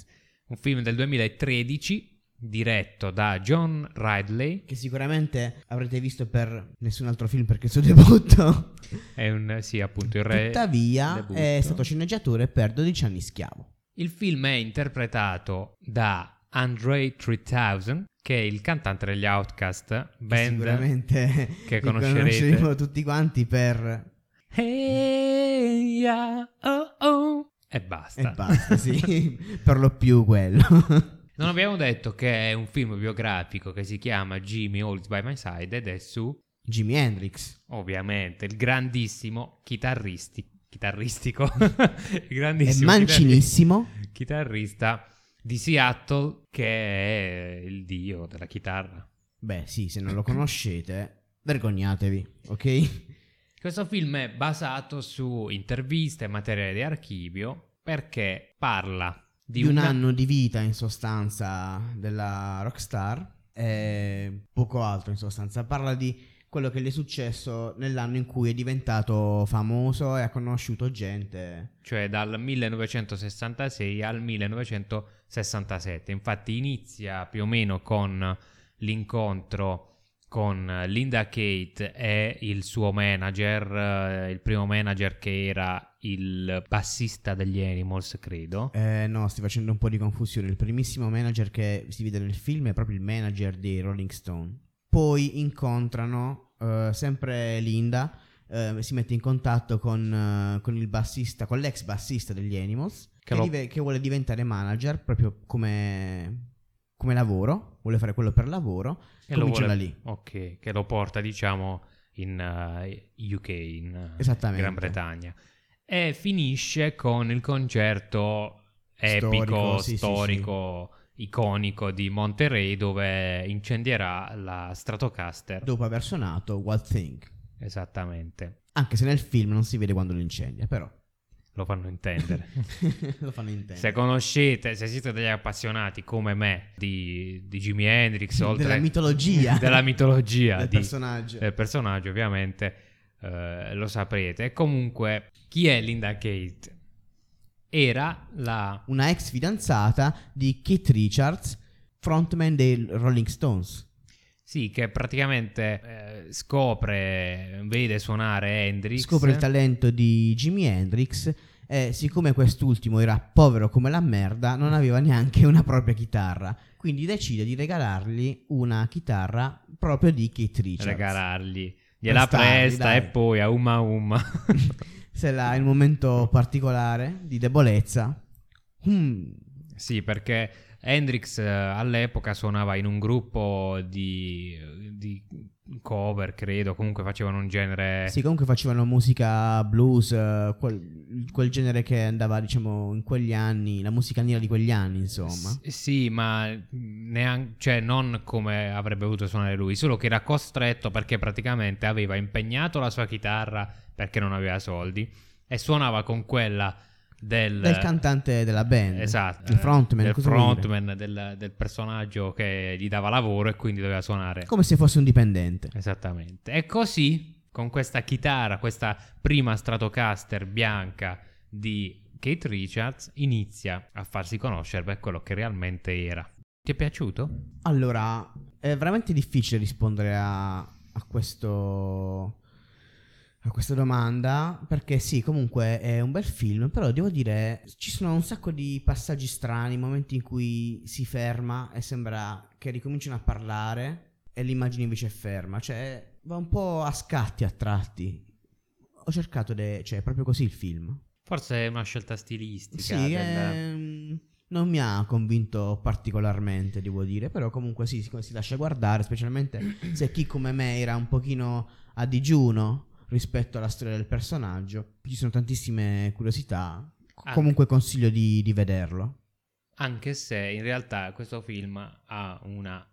Un film del 2013 diretto da John Ridley. che sicuramente avrete visto per nessun altro film perché il suo debutto. È un, sì, appunto, il re. Tuttavia debutto. è stato sceneggiatore per 12 anni schiavo. Il film è interpretato da Andre 3000, che è il cantante degli Outcast, band Sicuramente che conosceremo tutti quanti per... Hey, yeah, oh, oh. E basta. E basta, sì, per lo più quello. Non abbiamo detto che è un film biografico che si chiama Jimmy Holds by My Side ed è su, Jimi Hendrix. ovviamente, il grandissimo chitarristi, chitarristico, il grandissimo mancinissimo. chitarri- chitarrista di Seattle che è il dio della chitarra. Beh, sì, se non lo conoscete, vergognatevi, ok? Questo film è basato su interviste e materiale di archivio perché parla di, Di un una- anno di vita in sostanza della rockstar e poco altro in sostanza. Parla di quello che gli è successo nell'anno in cui è diventato famoso e ha conosciuto gente. cioè dal 1966 al 1967. Infatti inizia più o meno con l'incontro con Linda Kate e il suo manager, eh, il primo manager che era il bassista degli Animals, credo. Eh, no, stai facendo un po' di confusione. Il primissimo manager che si vede nel film è proprio il manager dei Rolling Stone. Poi incontrano eh, sempre Linda, eh, si mette in contatto con, eh, con il bassista, con l'ex bassista degli Animals, Che che, lo- dive- che vuole diventare manager proprio come, come lavoro, vuole fare quello per lavoro. Che lo vuole- da lì. Ok, che lo porta, diciamo, in eh, UK, in eh. Gran Bretagna. E finisce con il concerto epico, Storico, sì, sì, storico, iconico di Monterey dove incendierà la Stratocaster. Dopo aver suonato Wild Thing. Esattamente, Anche se nel film non si vede quando lo incendia, però. lo fanno intendere. lo fanno intendere. se conoscete, se siete degli appassionati come me di, di Jimi Hendrix, oltre Della mitologia. della mitologia del di- personaggio. del personaggio, ovviamente eh, lo saprete. E comunque, chi è Linda Kate? Era la una ex fidanzata di Keith Richards, frontman dei Rolling Stones. sì, che praticamente eh, scopre, vede suonare Hendrix. Scopre il talento di Jimi Hendrix e siccome quest'ultimo era povero come la merda, non aveva neanche una propria chitarra. Quindi decide di regalargli una chitarra proprio di Keith Richards. regalargli. Gliela Prestargli, presta dai. e poi a umma umma. Se l'ha il momento particolare di debolezza. Hmm, sì, perché Hendrix eh, all'epoca suonava in un gruppo di, di cover, credo. Comunque facevano un genere. Sì, comunque facevano musica blues, eh, quel, quel genere che andava, diciamo, in quegli anni, la musica nera di quegli anni, insomma. S- sì, ma neanche, cioè non come avrebbe voluto suonare lui, solo che era costretto perché praticamente aveva impegnato la sua chitarra perché non aveva soldi e suonava con quella del, Del cantante della band. esatto, Il frontman. del frontman del, del personaggio che gli dava lavoro e quindi doveva suonare. Come se fosse un dipendente. Esattamente. E così, con questa chitarra, questa prima Stratocaster bianca di Kate Richards, inizia a farsi conoscere per quello che realmente era. Ti è piaciuto? Allora, è veramente difficile rispondere a, a questo. A questa domanda, perché sì, comunque è un bel film, però devo dire ci sono un sacco di passaggi strani, momenti in cui si ferma e sembra che ricominciano a parlare e l'immagine invece è ferma, cioè va un po' a scatti a tratti. Ho cercato, de- cioè è proprio così il film. Forse è una scelta stilistica. Sì, del- ehm, non mi ha convinto particolarmente, devo dire, però comunque sì, si, si lascia guardare, specialmente se chi come me era un pochino a digiuno rispetto alla storia del personaggio. Ci sono tantissime curiosità, Anche- comunque consiglio di, di vederlo. Anche se in realtà questo film ha una,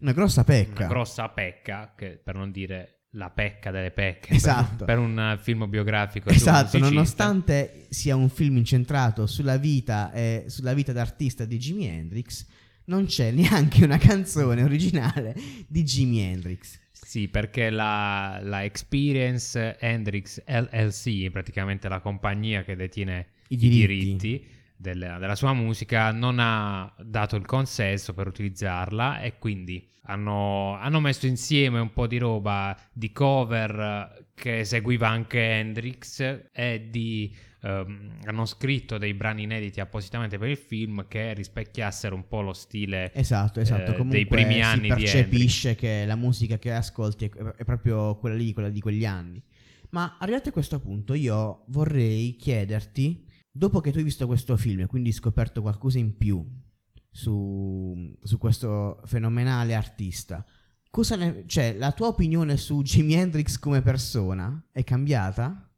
Una grossa pecca. una grossa pecca, che per non dire la pecca delle pecche, Esatto. per, per un film biografico. Esatto, nonostante sia un film incentrato sulla vita e sulla vita d'artista di Jimi Hendrix, non c'è neanche una canzone originale di Jimi Hendrix. Sì, perché la, la Experience Hendrix LLC, praticamente la compagnia che detiene I i diritti. diritti, della, della sua musica, non ha dato il consenso per utilizzarla e quindi hanno, hanno messo insieme un po' di roba di cover eh, che eseguiva anche Hendrix e di... ehm, hanno scritto dei brani inediti appositamente per il film che rispecchiassero un po' lo stile Esatto, esatto. eh, Comunque dei primi si anni di percepisce che la musica che ascolti è, proprio quella lì, quella di quegli anni. Ma arrivati a questo punto, io vorrei chiederti, dopo che tu hai visto questo film e quindi hai scoperto qualcosa in più su, su questo fenomenale artista, cosa ne, cioè, la tua opinione su Jimi Hendrix come persona è cambiata?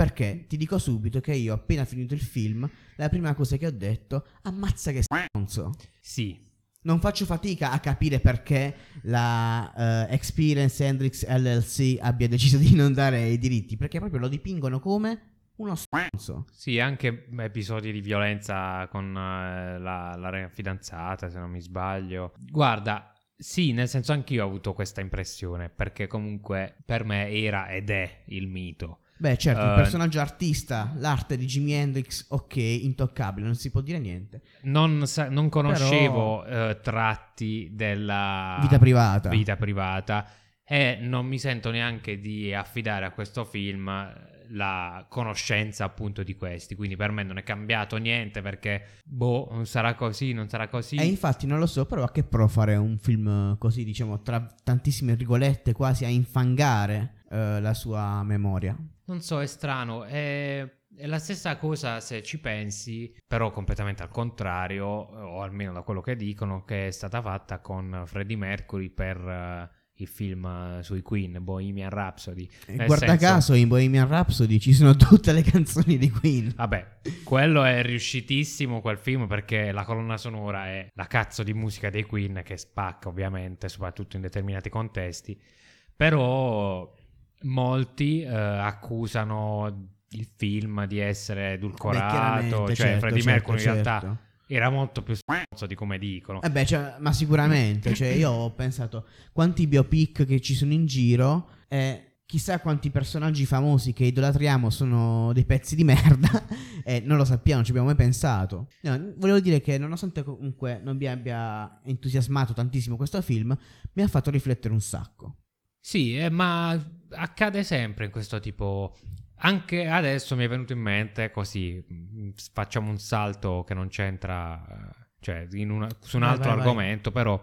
Perché ti dico subito che io, appena finito il film, la prima cosa che ho detto, ammazza che stronzo. Sì, Non faccio fatica a capire perché la eh, Experience Hendrix LLC abbia deciso di non dare i diritti, perché proprio lo dipingono come uno stronzo. Sì, anche episodi di violenza con eh, la, la fidanzata, se non mi sbaglio. Guarda, sì, nel senso anch'io ho avuto questa impressione, perché comunque per me era ed è il mito. Beh, certo, il Eh, personaggio artista, l'arte di Jimi Hendrix, ok, intoccabile, non si può dire niente. Non, sa- non conoscevo eh, tratti della Vita privata. vita privata e non mi sento neanche di affidare a questo film eh, la conoscenza appunto di questi. Quindi per me non è cambiato niente perché, boh, non sarà così, non sarà così. E infatti non lo so, però a che pro fare un film così, diciamo, tra tantissime virgolette, quasi a infangare eh, la sua memoria? Non so, è strano. È, è la stessa cosa se ci pensi, però completamente al contrario, o almeno da quello che dicono, che è stata fatta con Freddie Mercury per eh, il film eh, sui Queen, Bohemian Rhapsody. E Nel guarda senso- caso in Bohemian Rhapsody ci sono tutte le canzoni di Queen. Vabbè, quello è riuscitissimo quel film perché la colonna sonora è la cazzo di musica dei Queen che spacca ovviamente, soprattutto in determinati contesti. Però molti eh, accusano il film di essere edulcorato, cioè certo, Freddie certo, Mercury in realtà certo. era molto più stronzo di come dicono. Eh beh, cioè, ma sicuramente, cioè io ho pensato quanti biopic che ci sono in giro e chissà quanti personaggi famosi che idolatriamo sono dei pezzi di merda e non lo sappiamo, non ci abbiamo mai pensato. No, volevo dire che nonostante comunque non mi abbia entusiasmato tantissimo questo film, mi ha fatto riflettere un sacco. Sì, eh, ma accade sempre in questo tipo. Anche adesso mi è venuto in mente così. mm, Facciamo un salto che non c'entra, eh, cioè in una- su un Vai, altro vai, vai. argomento, però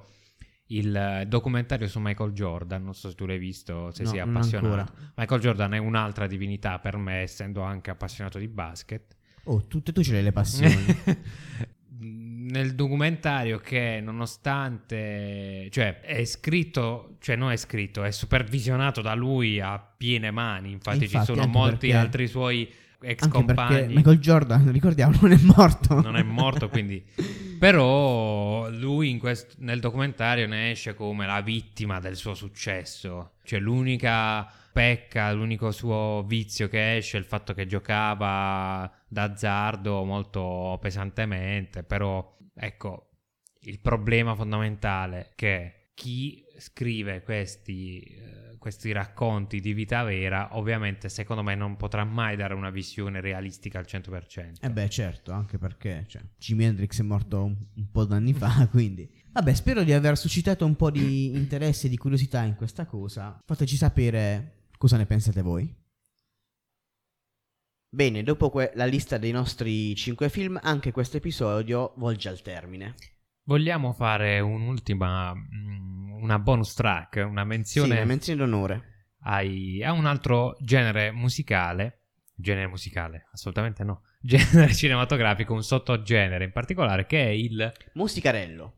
il documentario su Michael Jordan, non so se tu l'hai visto, se No, sei appassionato. Michael Jordan è un'altra divinità per me, essendo anche appassionato di basket. Oh, tutte tu ce l'hai le passioni. Nel documentario che nonostante, cioè è scritto, cioè non è scritto, è supervisionato da lui a piene mani, infatti, Infatti, ci sono molti perché- altri suoi ex Anche compagni. Michael Jordan, ricordiamo, non è morto. Non è morto, quindi. Però lui in quest- nel documentario ne esce come la vittima del suo successo. Cioè, l'unica pecca, l'unico suo vizio che esce è il fatto che giocava d'azzardo molto pesantemente. Però, ecco, il problema fondamentale è che chi scrive questi, eh, questi racconti di vita vera, ovviamente, secondo me, non potrà mai dare una visione realistica al 100%. Eh beh, certo, anche perché cioè, Jimi Hendrix è morto un, un po' d'anni fa, quindi... Vabbè, spero di aver suscitato un po' di interesse e di curiosità in questa cosa. Fateci sapere cosa ne pensate voi. Bene, dopo que- la lista dei nostri 5 film, anche questo episodio volge al termine. Vogliamo fare un'ultima, mm, una bonus track, una Sì, menzione una menzione d'onore. ai- a un altro genere musicale, genere musicale, assolutamente no, genere cinematografico, un sottogenere in particolare che è il Musicarello.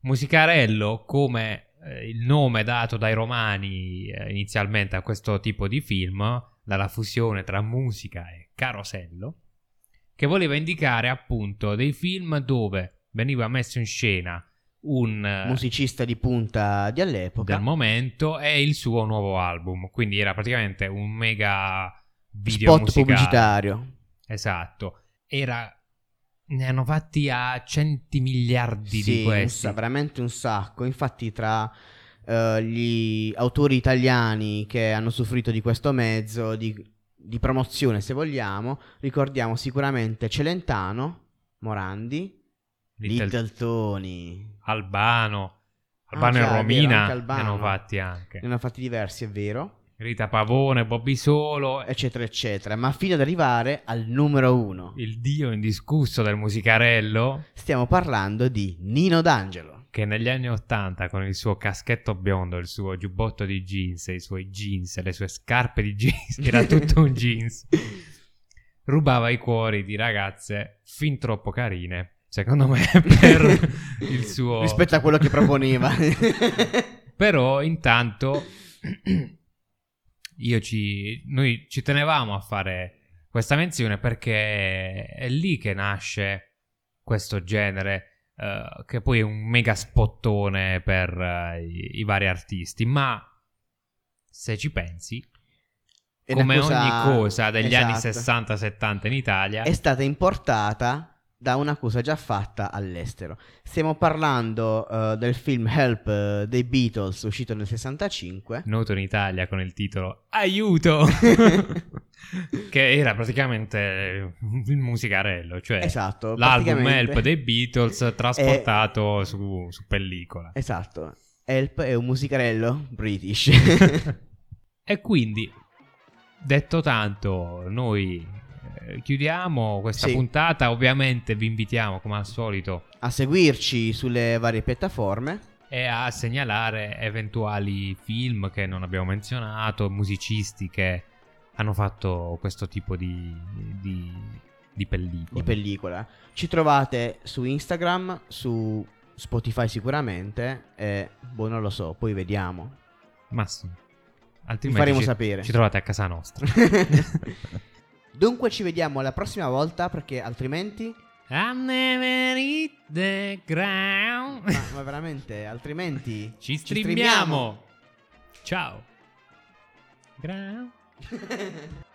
musicarello come eh, il nome dato dai romani eh, inizialmente a questo tipo di film, dalla fusione tra musica e carosello, che voleva indicare appunto dei film dove veniva messo in scena un eh, Musicista di punta di all'epoca. del momento e il suo nuovo album, quindi era praticamente un mega video Spot musicale. pubblicitario. Esatto, era ne hanno fatti a centi miliardi Sì, di questi. veramente un sacco. Infatti, tra eh, gli autori italiani che hanno usufruito di questo mezzo di, di promozione, se vogliamo, ricordiamo sicuramente Celentano, Morandi, Little- Little Tony. Albano. Albano Ah, e è vero, Romina anche ne Albano. hanno fatti anche. Ne hanno fatti diversi, è vero. Rita Pavone, Bobby Solo, Eccetera, eccetera. Ma fino ad arrivare al numero uno. il dio indiscusso del musicarello, Stiamo parlando di Nino D'Angelo. Che negli anni Ottanta con il suo caschetto biondo, il suo giubbotto di jeans, i suoi jeans, le sue scarpe di jeans, era tutto un jeans, rubava i cuori di ragazze fin troppo carine, secondo me, per il suo... Rispetto a quello che proponeva. Però intanto io ci, noi ci tenevamo a fare questa menzione perché è lì che nasce questo genere eh, che poi è un mega spottone per eh, i, i vari artisti, ma se ci pensi, È come cosa- ogni cosa degli anni esatto. 60-70 in Italia, È stata importata da una cosa già fatta all'estero. Stiamo parlando eh, del film Help eh, dei Beatles uscito nel 65. noto in Italia con il titolo Aiuto! che era praticamente il musicarello, cioè Esatto, l'album Help dei Beatles trasportato su, su pellicola. Esatto. Help è un musicarello british. E quindi, detto tanto, noi eh, chiudiamo questa Sì. puntata. Ovviamente vi invitiamo, come al solito, a seguirci sulle varie piattaforme. e a segnalare eventuali film che non abbiamo menzionato, musicisti che hanno fatto questo tipo di, di, di pellicola. di pellicola. Ci trovate su Instagram, su Spotify sicuramente e boh non lo so, poi vediamo. Ma sì. Vi Altrimenti faremo ci, sapere. ci trovate a casa nostra. Dunque ci vediamo la prossima volta perché altrimenti I never eat the ground. ma, ma veramente altrimenti Ci streamiamo. streamiamo. Ciao. Ground.